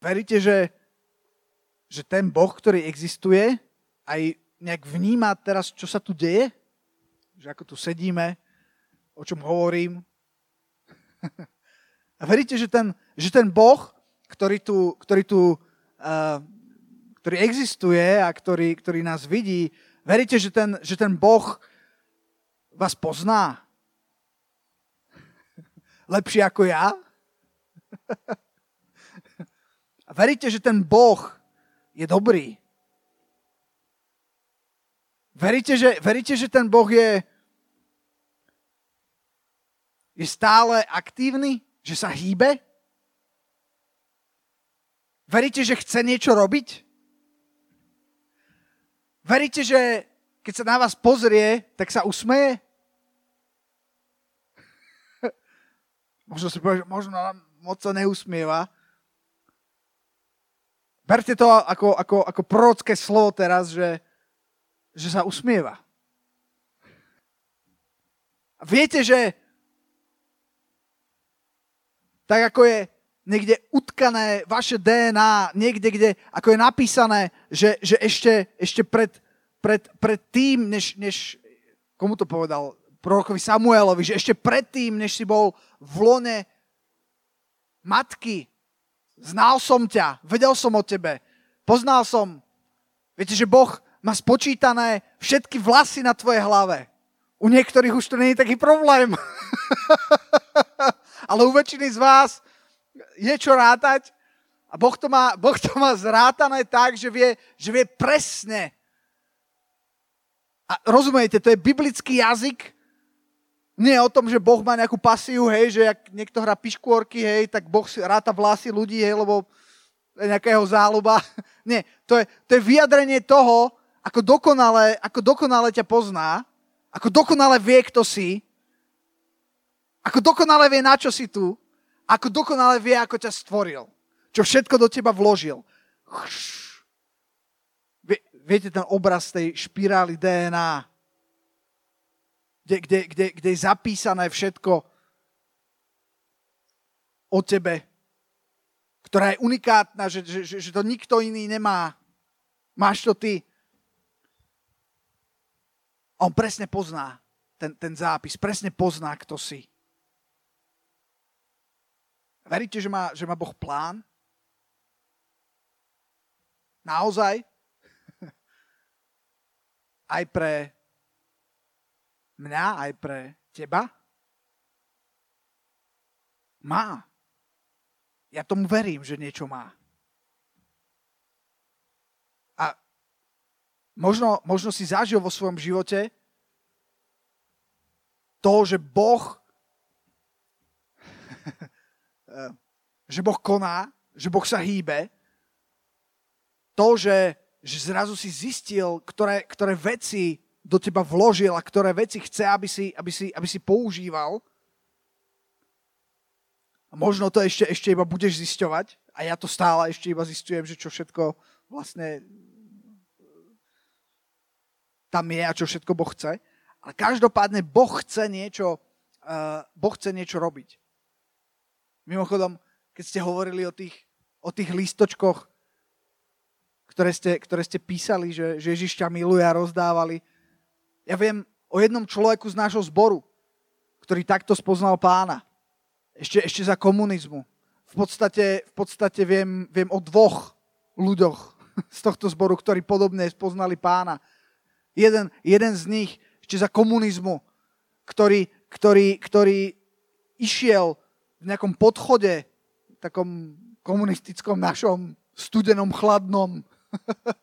Veríte, že, že ten Boh, ktorý existuje, aj nejak vníma teraz, čo sa tu deje? Že ako tu sedíme, o čom hovorím. A veríte, že ten, že ten Boh, ktorý tu, ktorý tu uh, ktorý existuje a ktorý, ktorý nás vidí, veríte, že ten, že ten Boh vás pozná? Lepšie ako ja? A veríte, že ten Boh je dobrý? Veríte, že, veríte, že ten Boh je, je stále aktívny? Že sa hýbe? Veríte, že chce niečo robiť? Veríte, že keď sa na vás pozrie, tak sa usmeje? možno si povie, že možno moc sa neusmieva. Berte to ako, ako, ako prorocké slovo teraz, že, že sa usmieva. Viete, že tak ako je niekde utkané vaše DNA, niekde, kde, ako je napísané, že, že ešte, ešte pred, pred, pred tým, než, než, komu to povedal, prorokovi Samuelovi, že ešte predtým, než si bol v lone matky, znal som ťa, vedel som o tebe, poznal som. Viete, že Boh má spočítané všetky vlasy na tvojej hlave. U niektorých už to je taký problém. Ale u väčšiny z vás je čo rátať a Boh to má, boh to má zrátané tak, že vie, že vie presne. A rozumiete, to je biblický jazyk, nie o tom, že Boh má nejakú pasiu, hej, že ak niekto hrá piškôrky, hej, tak Boh si ráta vlasy ľudí, hej, lebo nejakého záľuba. Nie, to je, to je vyjadrenie toho, ako dokonale, ako dokonale ťa pozná, ako dokonale vie, kto si, ako dokonale vie, na čo si tu ako dokonale vie, ako ťa stvoril. Čo všetko do teba vložil. Viete ten obraz tej špirály DNA, kde, kde, kde, kde je zapísané všetko o tebe, ktorá je unikátna, že, že, že to nikto iný nemá. Máš to ty. On presne pozná ten, ten zápis, presne pozná, kto si. Veríte, že má, že má Boh plán? Naozaj? Aj pre mňa, aj pre teba? Má. Ja tomu verím, že niečo má. A možno, možno si zažil vo svojom živote to, že Boh že Boh koná, že Boh sa hýbe, to, že, že zrazu si zistil, ktoré, ktoré veci do teba vložil a ktoré veci chce, aby si, aby si, aby si používal. A možno to ešte, ešte iba budeš zisťovať. A ja to stále ešte iba zistujem, že čo všetko vlastne tam je a čo všetko Boh chce. Ale každopádne Boh chce niečo, uh, boh chce niečo robiť. Mimochodom, keď ste hovorili o tých, o tých lístočkoch, ktoré ste, ktoré ste písali, že, že Ježiš miluje a rozdávali, ja viem o jednom človeku z nášho zboru, ktorý takto spoznal pána. Ešte, ešte za komunizmu. V podstate, v podstate viem, viem o dvoch ľuďoch z tohto zboru, ktorí podobne spoznali pána. Jeden, jeden z nich ešte za komunizmu, ktorý, ktorý, ktorý išiel v nejakom podchode, takom komunistickom našom, studenom, chladnom.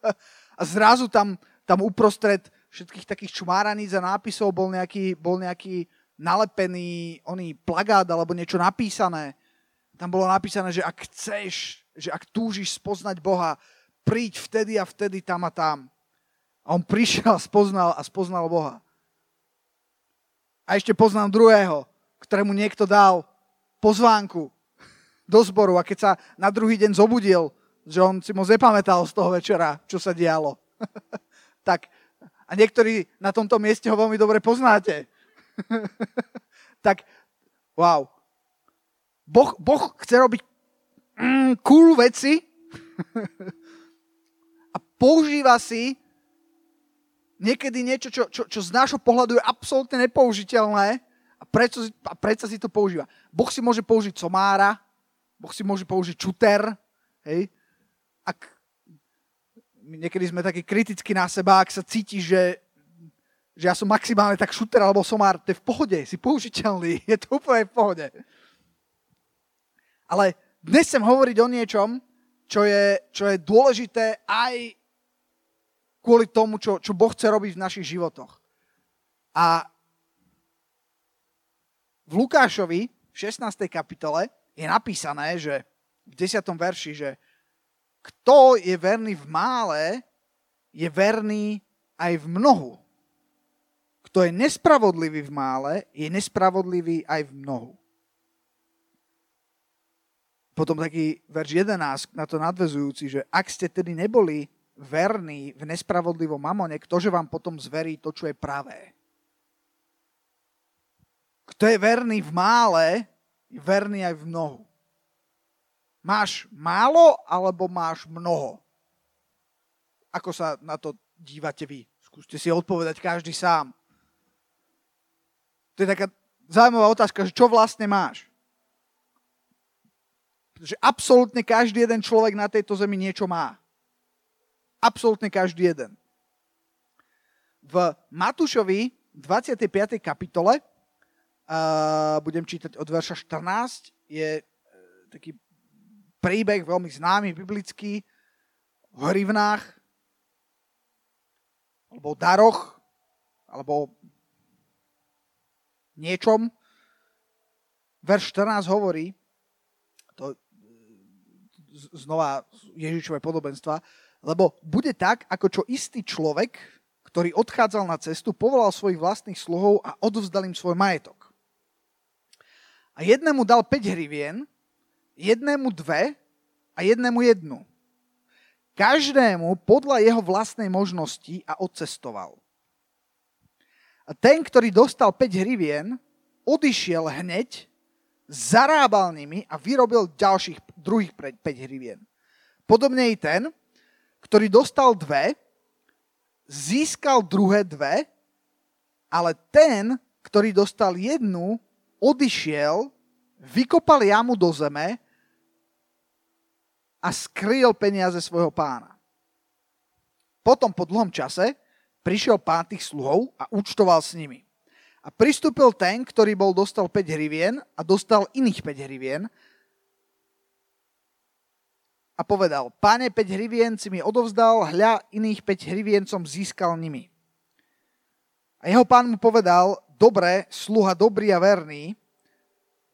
a zrazu tam, tam uprostred všetkých takých čmáraníc a nápisov bol nejaký, bol nejaký nalepený oný plagát alebo niečo napísané. Tam bolo napísané, že ak chceš, že ak túžiš spoznať Boha, príď vtedy a vtedy tam a tam. A on prišiel a spoznal a spoznal Boha. A ešte poznám druhého, ktorému niekto dal pozvánku do zboru a keď sa na druhý deň zobudil, že on si moc nepamätal z toho večera, čo sa dialo. tak a niektorí na tomto mieste ho veľmi dobre poznáte. tak, wow. Boh, boh chce robiť mm, cool veci a používa si niekedy niečo, čo, čo, čo z nášho pohľadu je absolútne nepoužiteľné a prečo, a prečo si to používa. Boh si môže použiť somára, Boh si môže použiť čuter, hej. Ak niekedy sme takí kriticky na seba, ak sa cíti, že, že ja som maximálne tak šuter alebo somár, to je v pohode, si použiteľný, je to úplne v pohode. Ale dnes chcem hovoriť o niečom, čo je, čo je dôležité aj kvôli tomu, čo, čo Boh chce robiť v našich životoch. A v Lukášovi v 16. kapitole je napísané, že v 10. verši, že kto je verný v mále, je verný aj v mnohu. Kto je nespravodlivý v mále, je nespravodlivý aj v mnohu. Potom taký verš 11 na to nadvezujúci, že ak ste tedy neboli verní v nespravodlivom mamone, ktože vám potom zverí to, čo je pravé. Kto je verný v mále, je verný aj v mnohu. Máš málo alebo máš mnoho? Ako sa na to dívate vy? Skúste si odpovedať každý sám. To je taká zaujímavá otázka, že čo vlastne máš? Pretože absolútne každý jeden človek na tejto zemi niečo má. Absolútne každý jeden. V Matúšovi 25. kapitole, uh, budem čítať od verša 14, je uh, taký príbeh veľmi známy, biblický, o hrivnách, alebo o daroch, alebo niečom. Verš 14 hovorí, to znova Ježišové podobenstva, lebo bude tak, ako čo istý človek, ktorý odchádzal na cestu, povolal svojich vlastných sluhov a odovzdal im svoj majetok. A jednému dal 5 hrivien, jednému dve a jednému jednu. Každému podľa jeho vlastnej možnosti a odcestoval. A ten, ktorý dostal 5 hrivien, odišiel hneď zarábal nimi a vyrobil ďalších druhých 5 hrivien. Podobne i ten, ktorý dostal dve, získal druhé dve, ale ten, ktorý dostal jednu, odišiel, vykopal jamu do zeme a skryl peniaze svojho pána. Potom po dlhom čase prišiel pán tých sluhov a účtoval s nimi. A pristúpil ten, ktorý bol dostal 5 hrivien a dostal iných 5 hrivien a povedal, páne 5 hrivien si mi odovzdal, hľa iných 5 hrivien som získal nimi. A jeho pán mu povedal, dobre, sluha dobrý a verný,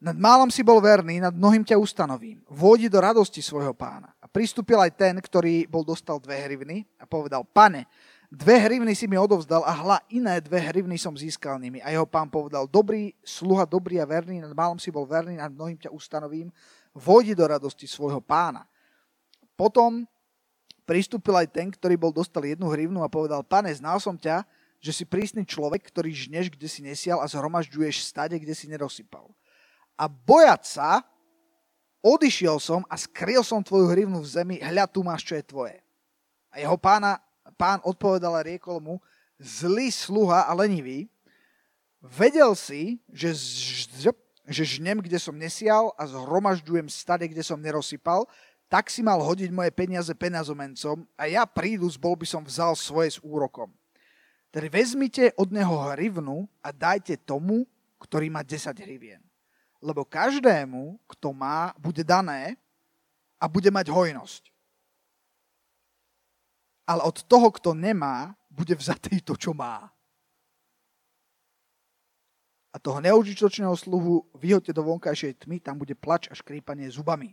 nad málom si bol verný, nad mnohým ťa ustanovím. Vôjdi do radosti svojho pána. A pristúpil aj ten, ktorý bol dostal dve hrivny a povedal, pane, Dve hrivny si mi odovzdal a hla iné dve hrivny som získal nimi. A jeho pán povedal, dobrý sluha, dobrý a verný, nad malom si bol verný, nad mnohým ťa ustanovím, vojdi do radosti svojho pána. Potom pristúpil aj ten, ktorý bol dostal jednu hrivnu a povedal, pane, znal som ťa, že si prísny človek, ktorý žneš, kde si nesial a zhromažďuješ stade, kde si nerosypal. A bojať sa, odišiel som a skryl som tvoju hrivnu v zemi, hľa tu máš, čo je tvoje. A jeho pána pán odpovedal a riekol mu, zlý sluha a lenivý, vedel si, že, že žnem, kde som nesial a zhromažďujem stade, kde som nerosypal, tak si mal hodiť moje peniaze penazomencom a ja prídu, bol by som vzal svoje s úrokom. Tedy vezmite od neho hrivnu a dajte tomu, ktorý má 10 hrivien. Lebo každému, kto má, bude dané a bude mať hojnosť ale od toho, kto nemá, bude vzatý to, čo má. A toho neužitočného sluhu vyhoďte do vonkajšej tmy, tam bude plač a škrípanie zubami.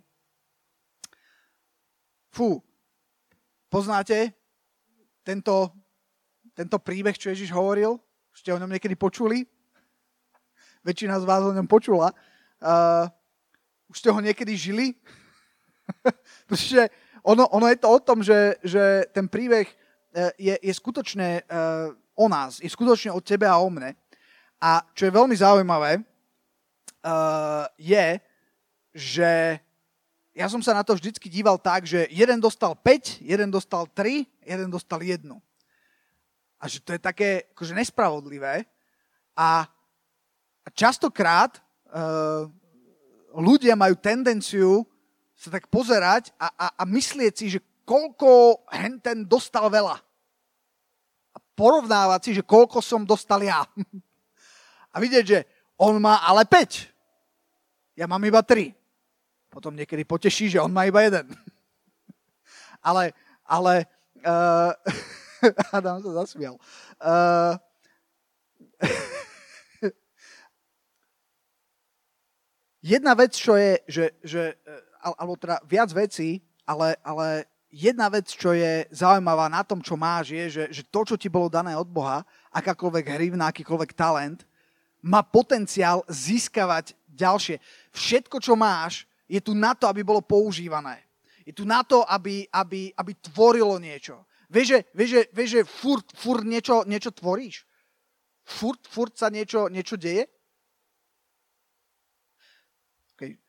Fú, poznáte tento, tento príbeh, čo Ježiš hovoril? Ste o ňom niekedy počuli? Väčšina z vás o ňom počula. Uh, už ste ho niekedy žili? Pretože ono, ono je to o tom, že, že ten príbeh e, je, je skutočne uh, o nás, je skutočne o tebe a o mne. A čo je veľmi zaujímavé, uh, je, že ja som sa na to vždycky díval tak, že jeden dostal 5, jeden dostal 3, jeden dostal 1. A že to je také akože nespravodlivé. A, a častokrát ľudia majú tendenciu sa tak pozerať a, a, a myslieť si, že koľko hen ten dostal veľa. A porovnávať si, že koľko som dostal ja. A vidieť, že on má ale 5. Ja mám iba 3 potom niekedy poteší, že on má iba jeden. ale, ale, uh, Adam sa zasmial. Uh, jedna vec, čo je, že, že eh, alebo teda viac vecí, ale, ale jedna vec, čo je zaujímavá na tom, čo máš, je, že, že to, čo ti bolo dané od Boha, akákoľvek hrivna, akýkoľvek talent, má potenciál získavať ďalšie. Všetko, čo máš, je tu na to, aby bolo používané. Je tu na to, aby, aby, aby tvorilo niečo. Vieš, že, vieš, že, vieš, že furt, furt niečo, niečo tvoríš? Furt, furt sa niečo, niečo deje? Okay.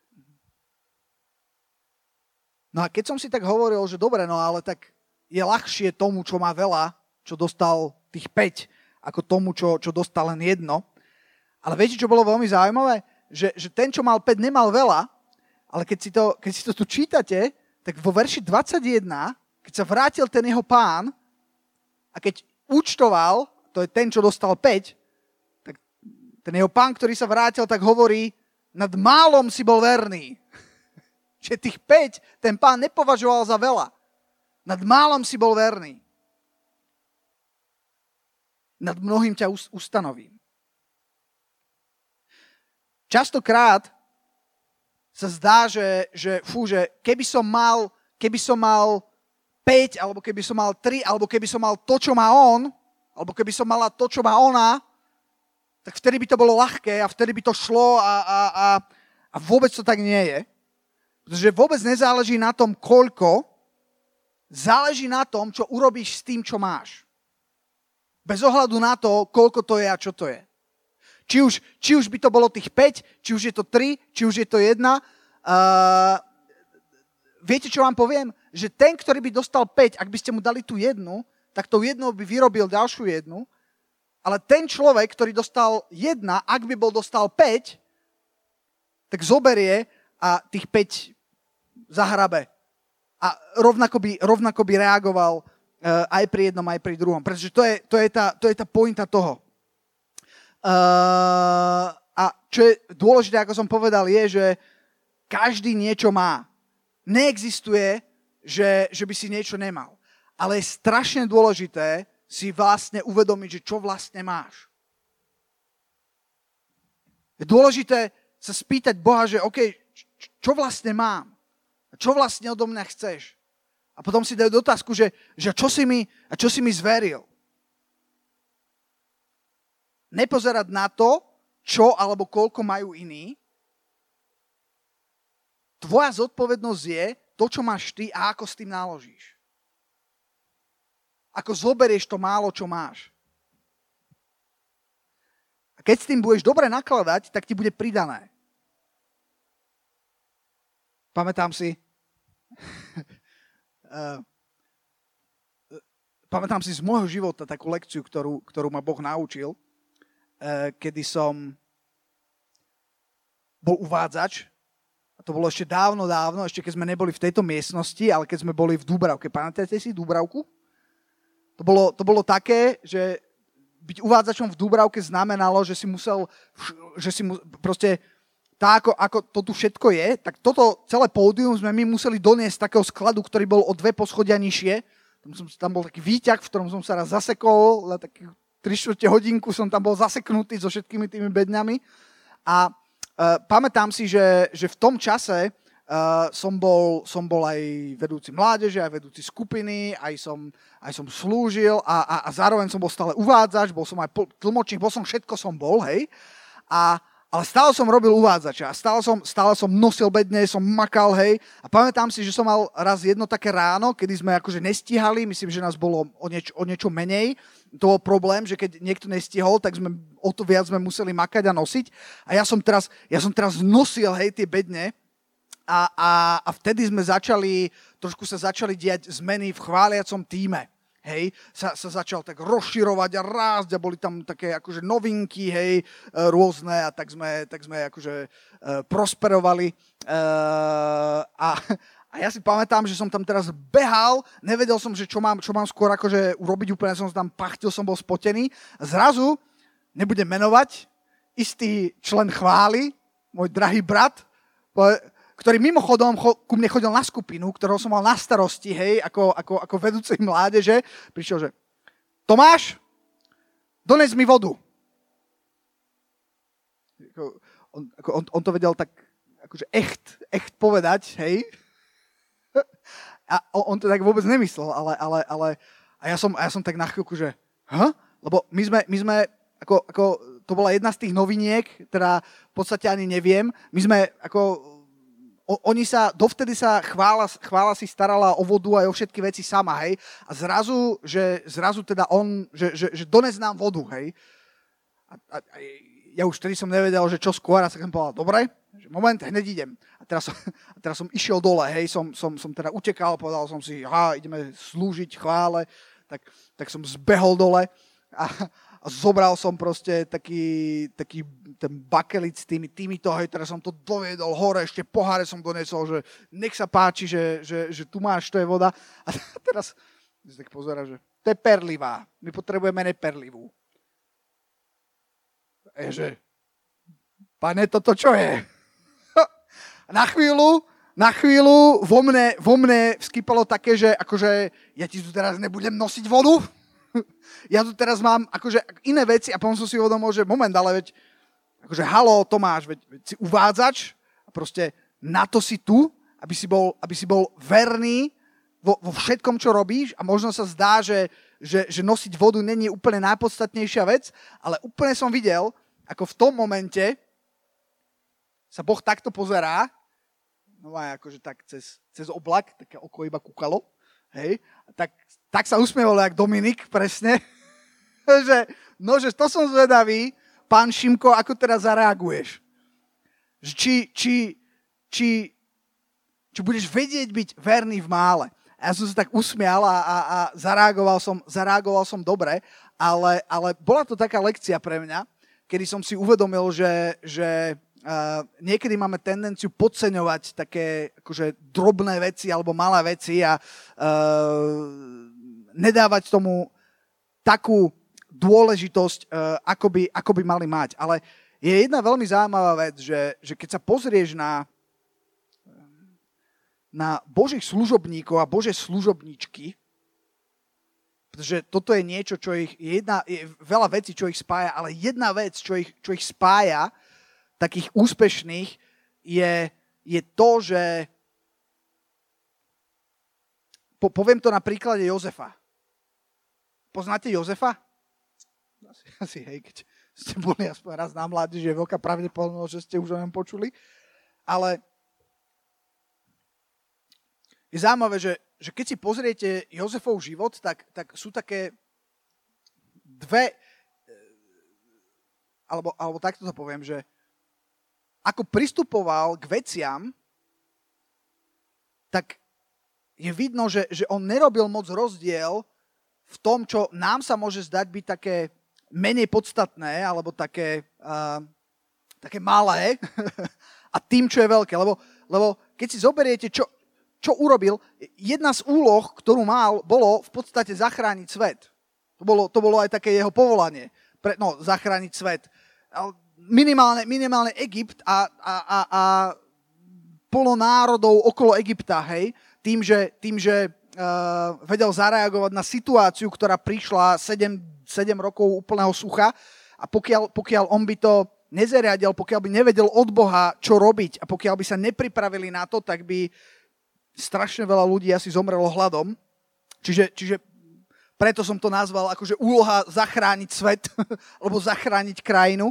No a keď som si tak hovoril, že dobre, no ale tak je ľahšie tomu, čo má veľa, čo dostal tých 5, ako tomu, čo, čo dostal len jedno. Ale viete, čo bolo veľmi zaujímavé? Že, že ten, čo mal 5, nemal veľa, ale keď si, to, keď si to tu čítate, tak vo verši 21, keď sa vrátil ten jeho pán a keď účtoval, to je ten, čo dostal 5, tak ten jeho pán, ktorý sa vrátil, tak hovorí, nad málom si bol verný. Že tých 5 ten pán nepovažoval za veľa. Nad málom si bol verný. Nad mnohým ťa ustanovím. Častokrát sa zdá, že, že, fú, že keby som mal, keby som mal 5, alebo keby som mal 3, alebo keby som mal to, čo má on, alebo keby som mala to, čo má ona, tak vtedy by to bolo ľahké a vtedy by to šlo a, a, a, a vôbec to tak nie je. Pretože vôbec nezáleží na tom, koľko, záleží na tom, čo urobíš s tým, čo máš. Bez ohľadu na to, koľko to je a čo to je. Či už, či už by to bolo tých 5, či už je to 3, či už je to 1. Uh, viete, čo vám poviem? Že ten, ktorý by dostal 5, ak by ste mu dali tú jednu, tak tou jednou by vyrobil ďalšiu jednu. Ale ten človek, ktorý dostal jedna, ak by bol dostal 5, tak zoberie a tých 5 zahrabe. A rovnako by, rovnako by reagoval uh, aj pri jednom, aj pri druhom. Pretože to je, to je, tá, to je tá pointa toho. Uh, a čo je dôležité, ako som povedal, je, že každý niečo má. Neexistuje, že, že by si niečo nemal. Ale je strašne dôležité si vlastne uvedomiť, že čo vlastne máš. Je dôležité sa spýtať Boha, že OK, čo vlastne mám? Čo vlastne odo mňa chceš? A potom si dajú otázku, že, že čo, si mi, čo si mi zveril? nepozerať na to, čo alebo koľko majú iní. Tvoja zodpovednosť je to, čo máš ty a ako s tým naložíš. Ako zoberieš to málo, čo máš. Keď s tým budeš dobre nakladať, tak ti bude pridané. Pamätám si, uh, pamätám si z môjho života takú lekciu, ktorú, ktorú ma Boh naučil. Eh, kedy som bol uvádzač. A to bolo ešte dávno, dávno, ešte keď sme neboli v tejto miestnosti, ale keď sme boli v Dúbravke. Pamätáte si Dúbravku? To bolo, to bolo také, že byť uvádzačom v Dúbravke znamenalo, že si musel, že si mu, proste tá, ako, ako to tu všetko je, tak toto celé pódium sme my museli doniesť z takého skladu, ktorý bol o dve poschodia nižšie. Tam, som, tam bol taký výťah, v ktorom som sa raz zasekol na taký 3 čtvrte hodinku som tam bol zaseknutý so všetkými tými bedňami. A uh, pamätám si, že, že v tom čase uh, som, bol, som bol aj vedúci mládeže, aj vedúci skupiny, aj som, aj som slúžil a, a, a zároveň som bol stále uvádzač, bol som aj tlmočník, bol som všetko som bol, hej. A, ale stále som robil uvádzača, stále som, stále som nosil bedne, som makal, hej. A pamätám si, že som mal raz jedno také ráno, kedy sme akože nestíhali, myslím, že nás bolo o, nieč, o niečo menej. To bol problém, že keď niekto nestihol, tak sme o to viac sme museli makať a nosiť. A ja som teraz, ja som teraz nosil, hej, tie bedne a, a, a vtedy sme začali, trošku sa začali diať zmeny v chváliacom týme. Hej, sa, sa začal tak rozširovať a rásť a boli tam také akože novinky, hej, e, rôzne a tak sme, tak sme akože uh, prosperovali. Uh, a, a ja si pamätám, že som tam teraz behal, nevedel som, že čo mám, čo mám skôr akože urobiť, úplne som tam pachtil, som bol spotený. Zrazu, nebudem menovať, istý člen chvály, môj drahý brat, ktorý mimochodom ku mne chodil na skupinu, ktorého som mal na starosti, hej, ako, ako, ako vedúcej mládeže, prišiel, že Tomáš, dones mi vodu. On, ako, on, on to vedel tak akože echt, echt povedať, hej. A on, to tak vôbec nemyslel, ale, ale, ale a ja som, a ja som tak na chvíľku, že huh? Lebo my sme, my sme ako, ako, to bola jedna z tých noviniek, teda v podstate ani neviem. My sme ako oni sa, dovtedy sa chvála, chvála si starala o vodu aj o všetky veci sama, hej. A zrazu, že zrazu teda on, že, že, že dones nám vodu, hej. A, a, a ja už vtedy som nevedel, že čo skôr, a som povedal, dobre, že moment, hneď idem. A teraz som, a teraz som išiel dole, hej, som, som, som teda utekal, povedal som si, aha, ideme slúžiť chvále, tak, tak som zbehol dole a, a zobral som proste taký, taký ten bakelit s tými, týmito, hej, teraz som to doviedol hore, ešte poháre som donesol, že nech sa páči, že, že, že tu máš, to je voda. A teraz si tak pozera, že to je perlivá, my potrebujeme neperlivú. Že pane, toto čo je? Na chvíľu, na chvíľu vo mne, vo mne vskypalo také, že akože ja ti tu teraz nebudem nosiť vodu, ja tu teraz mám akože iné veci a potom som si uvedomil, že moment, ale veď akože halo Tomáš, veď, veď si uvádzač a proste na to si tu, aby si bol, aby si bol verný vo, vo všetkom, čo robíš a možno sa zdá, že, že, že nosiť vodu není úplne najpodstatnejšia vec, ale úplne som videl, ako v tom momente sa Boh takto pozerá, no aj akože tak cez, cez oblak, také oko iba kúkalo, hej, tak tak sa usmieval jak Dominik, presne. že, no, že to som zvedavý, pán Šimko, ako teraz zareaguješ. Či, či, či, či budeš vedieť byť verný v mále. A ja som sa tak usmial a, a, a zareagoval, som, zareagoval som dobre, ale, ale bola to taká lekcia pre mňa, kedy som si uvedomil, že, že Niekedy máme tendenciu podceňovať také akože, drobné veci alebo malé veci a uh, nedávať tomu takú dôležitosť, uh, ako, by, ako by mali mať. Ale je jedna veľmi zaujímavá vec, že, že keď sa pozrieš na, na Božích služobníkov a Bože služobníčky, pretože toto je niečo, čo ich, je, jedna, je veľa vecí, čo ich spája, ale jedna vec, čo ich, čo ich spája, takých úspešných, je, je to, že po, poviem to na príklade Jozefa. Poznáte Jozefa? Asi, asi hej, keď ste boli aspoň raz na mládeži, je veľká pravdepodobnosť, že ste už o ňom počuli. Ale je zaujímavé, že, že keď si pozriete Jozefov život, tak, tak sú také dve, alebo, alebo takto to poviem, že ako pristupoval k veciam, tak je vidno, že, že on nerobil moc rozdiel v tom, čo nám sa môže zdať byť také menej podstatné, alebo také, uh, také malé, a tým, čo je veľké. Lebo, lebo keď si zoberiete, čo, čo urobil, jedna z úloh, ktorú mal, bolo v podstate zachrániť svet. To bolo, to bolo aj také jeho povolanie. Pre, no, zachrániť svet. Minimálne, minimálne Egypt a, a, a, a polo národov okolo Egypta, hej, tým, že, tým, že uh, vedel zareagovať na situáciu, ktorá prišla 7, 7 rokov úplného sucha a pokiaľ, pokiaľ on by to nezariadil, pokiaľ by nevedel od Boha, čo robiť a pokiaľ by sa nepripravili na to, tak by strašne veľa ľudí asi zomrelo hladom. Čiže, čiže preto som to nazval akože úloha zachrániť svet, alebo zachrániť krajinu.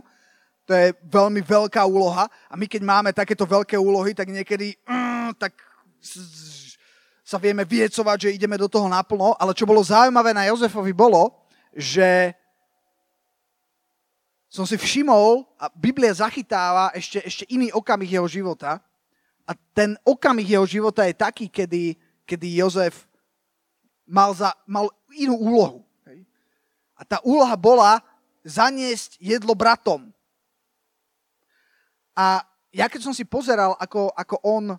To je veľmi veľká úloha. A my keď máme takéto veľké úlohy, tak niekedy mm, tak sa vieme viecovať, že ideme do toho naplno, ale čo bolo zaujímavé na Jozefovi bolo, že som si všimol, a Biblia zachytáva ešte, ešte iný okamih jeho života, a ten okamih jeho života je taký, kedy, kedy Jozef mal, za, mal inú úlohu. A tá úloha bola zaniesť jedlo bratom. A ja keď som si pozeral, ako, ako on uh,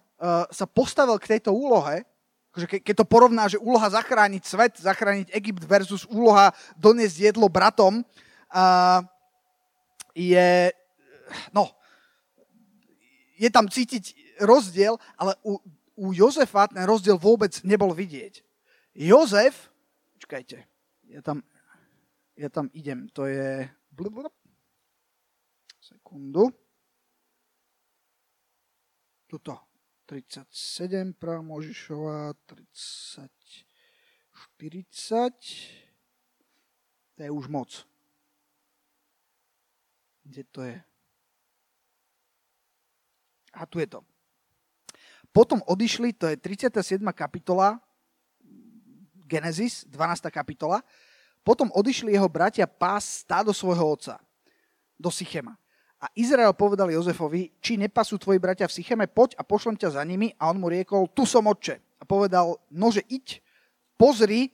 sa postavil k tejto úlohe, akože ke, keď to porovná, že úloha zachrániť svet, zachrániť Egypt versus úloha doniesť jedlo bratom, uh, je, no, je tam cítiť rozdiel, ale u, u Jozefa ten rozdiel vôbec nebol vidieť. Jozef, počkajte, ja tam, ja tam idem, to je... Sekundu. Tuto. 37, práva Možišova, 30, 40. To je už moc. Kde to je? A tu je to. Potom odišli, to je 37. kapitola, Genesis, 12. kapitola. Potom odišli jeho bratia pás stádo svojho otca do Sychema. A Izrael povedal Jozefovi, či nepasú tvoji bratia v Sycheme, poď a pošlem ťa za nimi. A on mu riekol, tu som otče. A povedal, nože iď, pozri,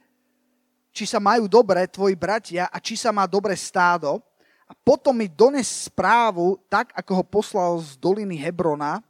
či sa majú dobre tvoji bratia a či sa má dobre stádo a potom mi dones správu, tak ako ho poslal z doliny Hebrona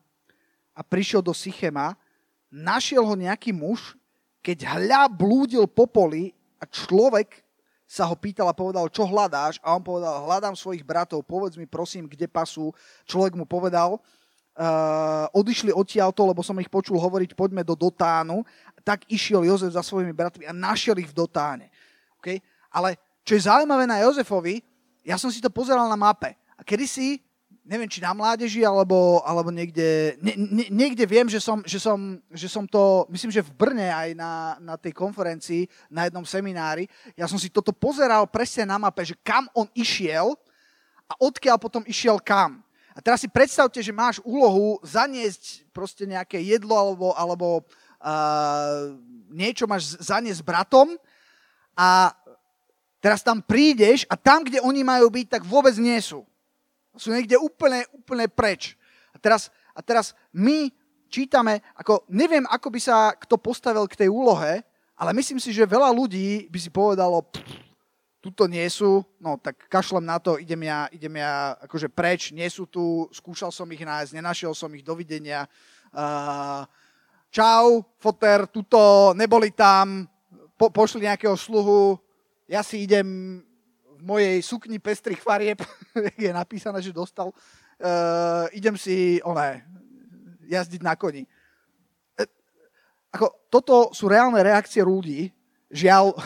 a prišiel do Sychema, našiel ho nejaký muž, keď hľa blúdil po poli a človek sa ho pýtal a povedal, čo hľadáš? A on povedal, hľadám svojich bratov, povedz mi prosím, kde pasú. Človek mu povedal, uh, odišli odtiaľto, lebo som ich počul hovoriť, poďme do Dotánu. Tak išiel Jozef za svojimi bratmi a našiel ich v Dotáne. Okay? Ale čo je zaujímavé na Jozefovi, ja som si to pozeral na mape. A kedysi, neviem, či na mládeži, alebo, alebo niekde, ne, ne, niekde viem, že som, že, som, že som to, myslím, že v Brne aj na, na tej konferencii, na jednom seminári, ja som si toto pozeral presne na mape, že kam on išiel a odkiaľ potom išiel kam. A teraz si predstavte, že máš úlohu zaniesť proste nejaké jedlo alebo, alebo uh, niečo máš zaniesť bratom a Teraz tam prídeš a tam, kde oni majú byť, tak vôbec nie sú. Sú niekde úplne, úplne preč. A teraz, a teraz my čítame, ako neviem, ako by sa kto postavil k tej úlohe, ale myslím si, že veľa ľudí by si povedalo, tuto nie sú, no tak kašlem na to, idem ja, idem ja akože preč, nie sú tu, skúšal som ich nájsť, nenašiel som ich, dovidenia. Uh, čau, foter, tuto, neboli tam, po, pošli nejakého sluhu, ja si idem mojej sukni pestrých farieb, je napísané, že dostal, uh, idem si, oné, jazdiť na koni. E, ako, toto sú reálne reakcie ľudí, žiaľ, e,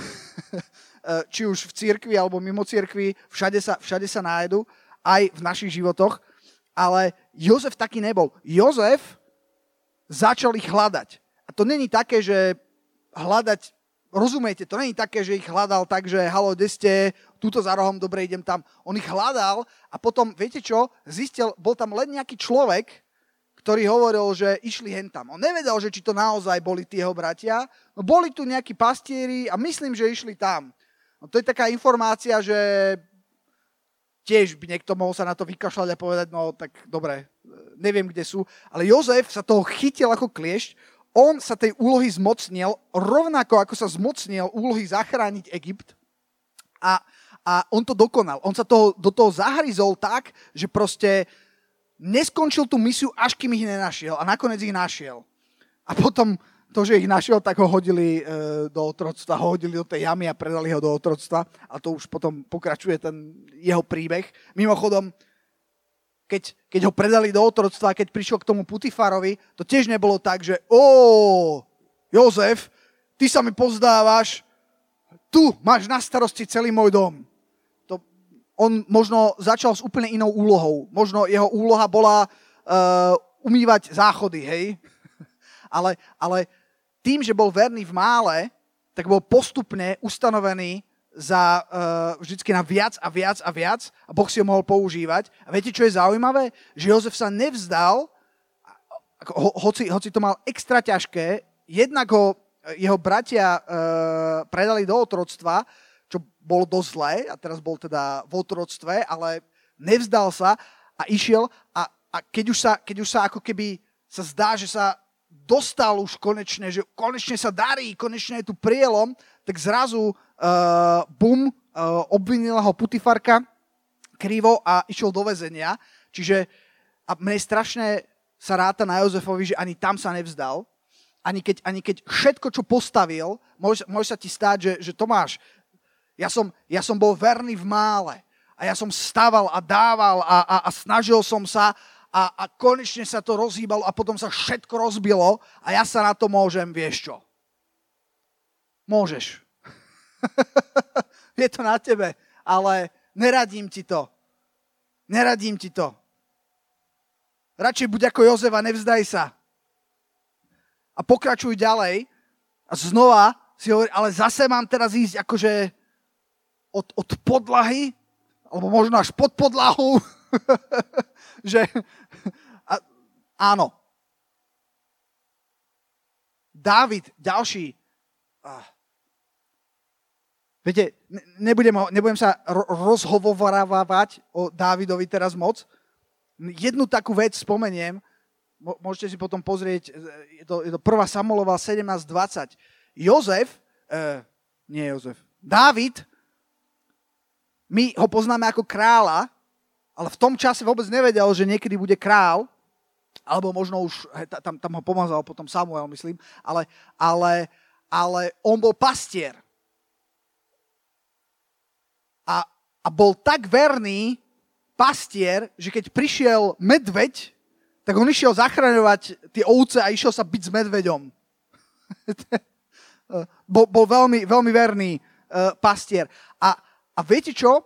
či už v cirkvi alebo mimo cirkvi, všade sa, všade sa nájdu, aj v našich životoch, ale Jozef taký nebol. Jozef začal ich hľadať. A to není také, že hľadať rozumiete, to není také, že ich hľadal tak, že halo, kde ste, túto za rohom, dobre, idem tam. On ich hľadal a potom, viete čo, zistil, bol tam len nejaký človek, ktorý hovoril, že išli hen tam. On nevedel, že či to naozaj boli jeho bratia, no boli tu nejakí pastieri a myslím, že išli tam. No to je taká informácia, že tiež by niekto mohol sa na to vykašľať a povedať, no tak dobre, neviem, kde sú. Ale Jozef sa toho chytil ako kliešť, on sa tej úlohy zmocnil, rovnako ako sa zmocnil úlohy zachrániť Egypt a, a on to dokonal. On sa toho, do toho zahryzol tak, že proste neskončil tú misiu, až kým ich nenašiel a nakoniec ich našiel. A potom to, že ich našiel, tak ho hodili e, do otroctva, ho hodili do tej jamy a predali ho do otroctva a to už potom pokračuje ten jeho príbeh. Mimochodom, keď, keď ho predali do otroctva, keď prišiel k tomu Putifarovi, to tiež nebolo tak, že ó, Jozef, ty sa mi pozdávaš, tu máš na starosti celý môj dom. On možno začal s úplne inou úlohou. Možno jeho úloha bola uh, umývať záchody, hej? ale, ale tým, že bol verný v mále, tak bol postupne ustanovený za uh, vždycky na viac a viac a viac a Boh si ho mohol používať. A viete, čo je zaujímavé? Že Jozef sa nevzdal, ho, hoci, hoci to mal extra ťažké, jednak ho jeho bratia uh, predali do otroctva, čo bolo dosť zlé a teraz bol teda v otroctve, ale nevzdal sa a išiel a, a keď, už sa, keď už sa ako keby sa zdá, že sa dostal už konečne, že konečne sa darí, konečne je tu prielom, tak zrazu uh, bum, uh, obvinila ho Putifarka krivo a išiel do väzenia. Čiže a mne strašne sa ráta na Jozefovi, že ani tam sa nevzdal. Ani keď, ani keď všetko, čo postavil, môže, môže sa ti stáť, že, že Tomáš, ja som, ja som bol verný v mále a ja som stával a dával a, a, a snažil som sa a, a konečne sa to rozhýbalo a potom sa všetko rozbilo a ja sa na to môžem, vieš čo? Môžeš. je to na tebe, ale neradím ti to. Neradím ti to. Radšej buď ako Jozef a nevzdaj sa. A pokračuj ďalej a znova si hovorí, ale zase mám teraz ísť akože od, od podlahy, alebo možno až pod podlahu, že a, áno. Dávid, ďalší. Viete, nebudem, nebudem sa rozhovorávať o Dávidovi teraz moc. Jednu takú vec spomeniem, môžete si potom pozrieť, je to, je to 1. Samuelova 17.20. Jozef, eh, nie Jozef, Dávid, my ho poznáme ako kráľa, ale v tom čase vôbec nevedel, že niekedy bude král, alebo možno už, tam, tam ho pomazal potom Samuel, myslím, ale, ale, ale on bol pastier. A, a bol tak verný pastier, že keď prišiel medveď, tak on išiel zachraňovať tie ovce a išiel sa byť s medveďom. bol, bol veľmi, veľmi verný uh, pastier. A, a viete čo?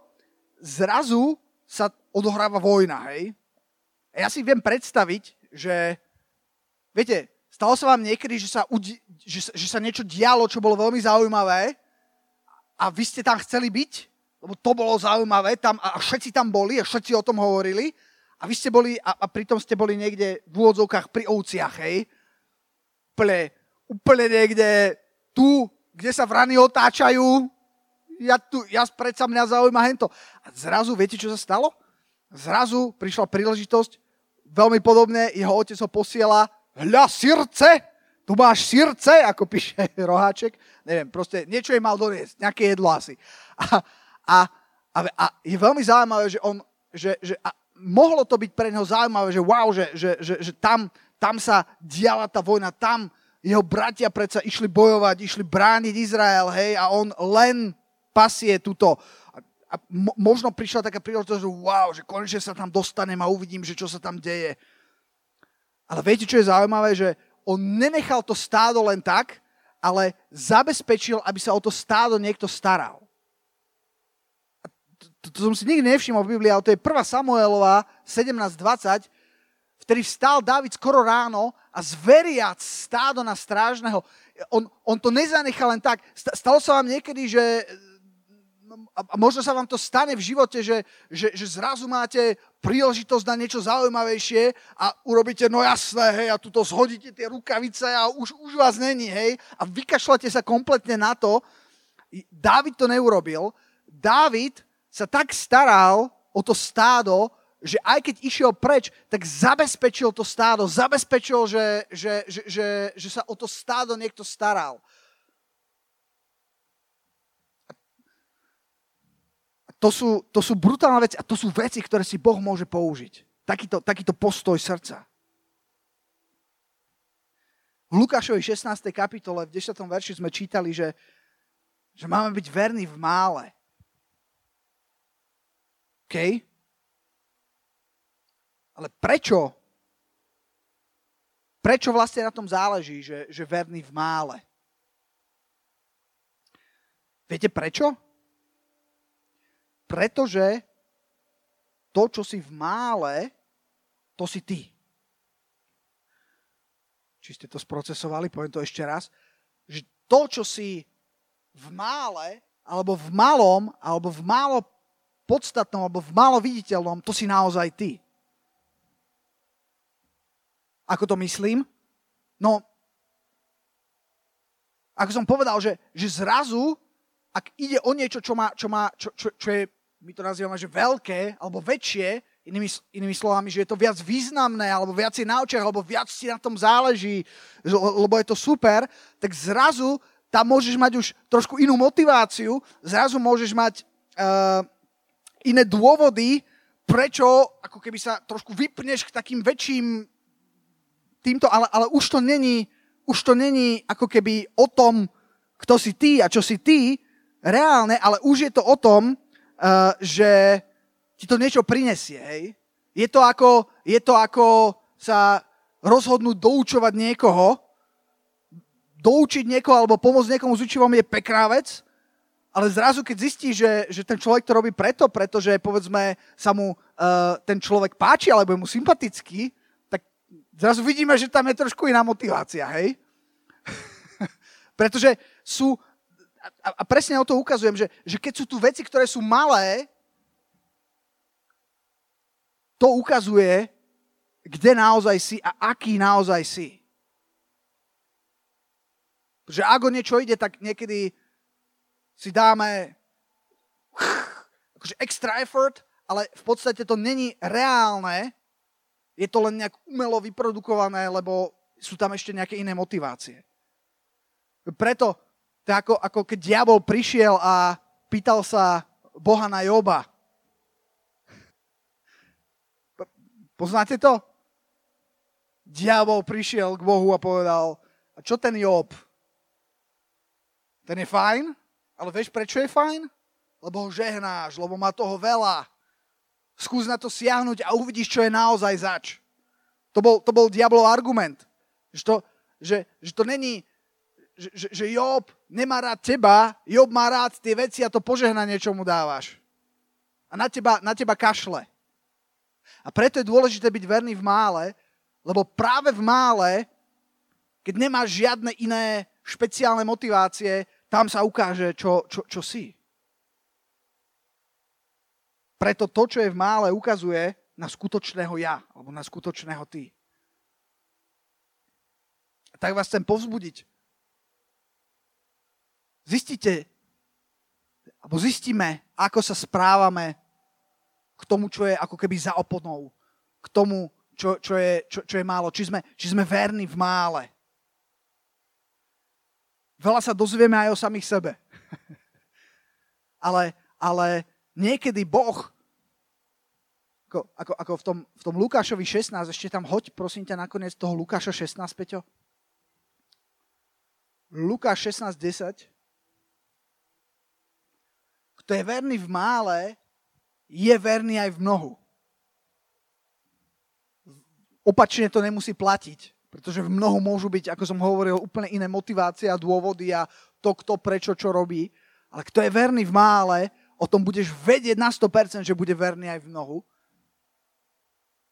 Zrazu sa odohráva vojna, hej? A ja si viem predstaviť, že, viete, stalo sa vám niekedy, že sa, udi- že, že sa niečo dialo, čo bolo veľmi zaujímavé a vy ste tam chceli byť, lebo to bolo zaujímavé tam, a všetci tam boli a všetci o tom hovorili a vy ste boli, a, a pritom ste boli niekde v úvodzovkách pri ovciach, hej? Úplne, úplne niekde tu, kde sa vrany otáčajú, ja, tu, ja predsa mňa zaujíma hento. A zrazu, viete, čo sa stalo? Zrazu prišla príležitosť, veľmi podobne, jeho otec ho posiela, hľa, sirce, tu máš sirce, ako píše roháček, neviem, proste niečo jej mal doniesť, nejaké jedlo asi. A, a, a, a je veľmi zaujímavé, že on, že, že a mohlo to byť pre neho zaujímavé, že wow, že, že, že, že tam, tam sa diala tá vojna, tam jeho bratia predsa išli bojovať, išli brániť Izrael, hej, a on len pasie túto. A mo- možno prišla taká príležitosť, že wow, že konečne sa tam dostanem a uvidím, že čo sa tam deje. Ale viete, čo je zaujímavé, že on nenechal to stádo len tak, ale zabezpečil, aby sa o to stádo niekto staral. To, to som si nikdy nevšimol v Biblii, ale to je 1. Samuelova 17.20, vtedy vstal David skoro ráno a zveriac stádo na strážneho, on, on to nezanechal len tak. Stalo sa vám niekedy, že a možno sa vám to stane v živote, že, že, že zrazu máte príležitosť na niečo zaujímavejšie a urobíte, no jasné, hej, a tuto zhodíte tie rukavice a už, už vás není, hej, a vykašľate sa kompletne na to. Dávid to neurobil. Dávid sa tak staral o to stádo, že aj keď išiel preč, tak zabezpečil to stádo, zabezpečil, že, že, že, že, že sa o to stádo niekto staral. To sú, to sú brutálne veci a to sú veci, ktoré si Boh môže použiť. Takýto, takýto postoj srdca. V Lukášovi 16. kapitole v 10. verši sme čítali, že, že máme byť verní v mále. OK? Ale prečo? Prečo vlastne na tom záleží, že, že verný v mále? Viete prečo? Pretože to, čo si v mále, to si ty. Či ste to sprocesovali, poviem to ešte raz, že to, čo si v mále, alebo v malom, alebo v málo podstatnom, alebo v málo viditeľnom, to si naozaj ty. Ako to myslím? No, ako som povedal, že, že zrazu, ak ide o niečo, čo, má, čo, má, čo, čo, čo je my to nazývame, že veľké alebo väčšie, inými, inými slovami, že je to viac významné, alebo viac si na očiach, alebo viac si na tom záleží, lebo je to super, tak zrazu tam môžeš mať už trošku inú motiváciu, zrazu môžeš mať uh, iné dôvody, prečo ako keby sa trošku vypneš k takým väčším týmto, ale, ale už to není, už to není ako keby o tom, kto si ty a čo si ty, reálne, ale už je to o tom, uh, že ti to niečo prinesie. Hej? Je, to ako, je to ako sa rozhodnúť doučovať niekoho, doučiť niekoho alebo pomôcť niekomu s učivom je pekná vec, ale zrazu, keď zistí, že, že ten človek to robí preto, pretože povedzme sa mu uh, ten človek páči alebo je mu sympatický, tak zrazu vidíme, že tam je trošku iná motivácia, hej? pretože sú, a, a presne o to ukazujem, že, že keď sú tu veci, ktoré sú malé, to ukazuje, kde naozaj si a aký naozaj si. Že ak o niečo ide, tak niekedy si dáme akože extra effort, ale v podstate to není reálne, je to len nejak umelo vyprodukované, lebo sú tam ešte nejaké iné motivácie. Preto to je ako, ako keď diabol prišiel a pýtal sa Boha na Joba. Poznáte to? Diabol prišiel k Bohu a povedal, a čo ten Job? Ten je fajn, ale vieš prečo je fajn? Lebo ho žehnáš, lebo má toho veľa. Skús na to siahnuť a uvidíš, čo je naozaj zač. To bol, to bol diablov argument. Že to, že, že to není že, že, Job nemá rád teba, Job má rád tie veci a to požehnanie, čo mu dávaš. A na teba, na teba kašle. A preto je dôležité byť verný v mále, lebo práve v mále, keď nemáš žiadne iné špeciálne motivácie, tam sa ukáže, čo, čo, čo si. Preto to, čo je v mále, ukazuje na skutočného ja, alebo na skutočného ty. Tak vás chcem povzbudiť, zistite, alebo zistíme, ako sa správame k tomu, čo je ako keby za oponou. K tomu, čo, čo, je, čo, čo je málo. Či sme, či sme verní v mále. Veľa sa dozvieme aj o samých sebe. ale, ale niekedy Boh, ako, ako, ako v, tom, v tom Lukášovi 16, ešte tam hoď prosím ťa nakoniec toho Lukáša 16, Peťo. Lukáš 16, 10 kto je verný v mále, je verný aj v mnohu. Opačne to nemusí platiť, pretože v mnohu môžu byť, ako som hovoril, úplne iné motivácie a dôvody a to, kto prečo čo robí. Ale kto je verný v mále, o tom budeš vedieť na 100%, že bude verný aj v mnohu.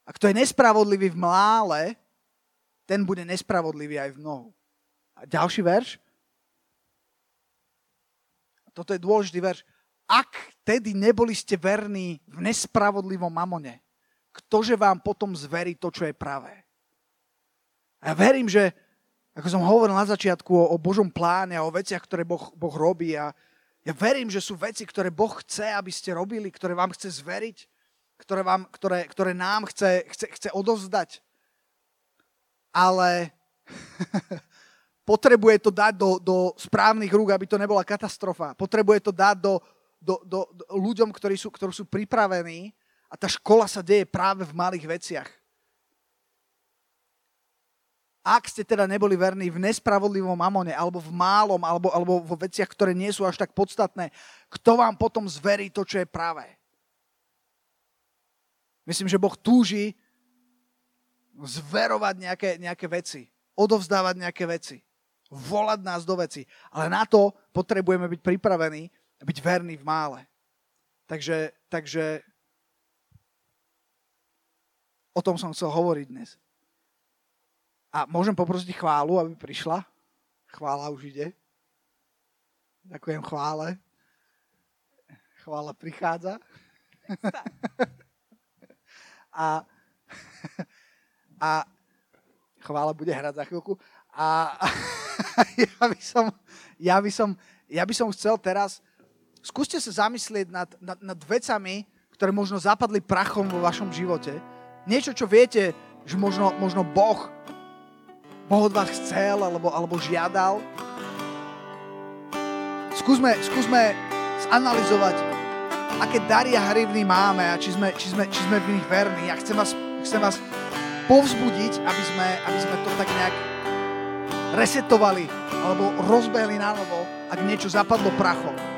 A kto je nespravodlivý v mále, ten bude nespravodlivý aj v mnohu. A ďalší verš. Toto je dôležitý verš ak tedy neboli ste verní v nespravodlivom mamone, ktože vám potom zverí to, čo je pravé? A ja verím, že, ako som hovoril na začiatku o, o Božom pláne a o veciach, ktoré boh, boh robí, a ja verím, že sú veci, ktoré Boh chce, aby ste robili, ktoré vám chce zveriť, ktoré, vám, ktoré, ktoré nám chce, chce, chce odovzdať. Ale potrebuje to dať do, do správnych rúk, aby to nebola katastrofa. Potrebuje to dať do, do, do, do ľuďom, ktorí sú, ktorí sú pripravení a tá škola sa deje práve v malých veciach. Ak ste teda neboli verní v nespravodlivom mamone, alebo v málom, alebo, alebo vo veciach, ktoré nie sú až tak podstatné, kto vám potom zverí to, čo je pravé? Myslím, že Boh túži zverovať nejaké, nejaké veci, odovzdávať nejaké veci, volať nás do veci. Ale na to potrebujeme byť pripravení byť verný v mále. Takže, takže o tom som chcel hovoriť dnes. A môžem poprosiť chválu, aby prišla? Chvála už ide. Ďakujem chvále. Chvála prichádza. a, a chvála bude hrať za chvíľku. A, a ja, by som, ja, by som, ja by som chcel teraz skúste sa zamyslieť nad, nad, nad vecami, ktoré možno zapadli prachom vo vašom živote. Niečo, čo viete, že možno, možno Boh, Boh od vás chcel alebo, alebo žiadal. Skúsme, skúsme zanalizovať, aké dary a hrivny máme a či sme, či sme, či sme v nich verní. Ja chcem vás, chcem vás povzbudiť, aby sme, aby sme to tak nejak resetovali alebo rozbehli na novo, ak niečo zapadlo prachom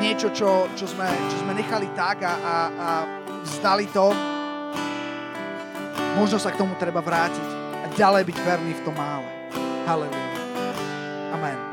niečo, čo, čo, sme, čo sme nechali tak a, a, a vzdali to, možno sa k tomu treba vrátiť a ďalej byť verný v tom mále. Halleluja. Amen.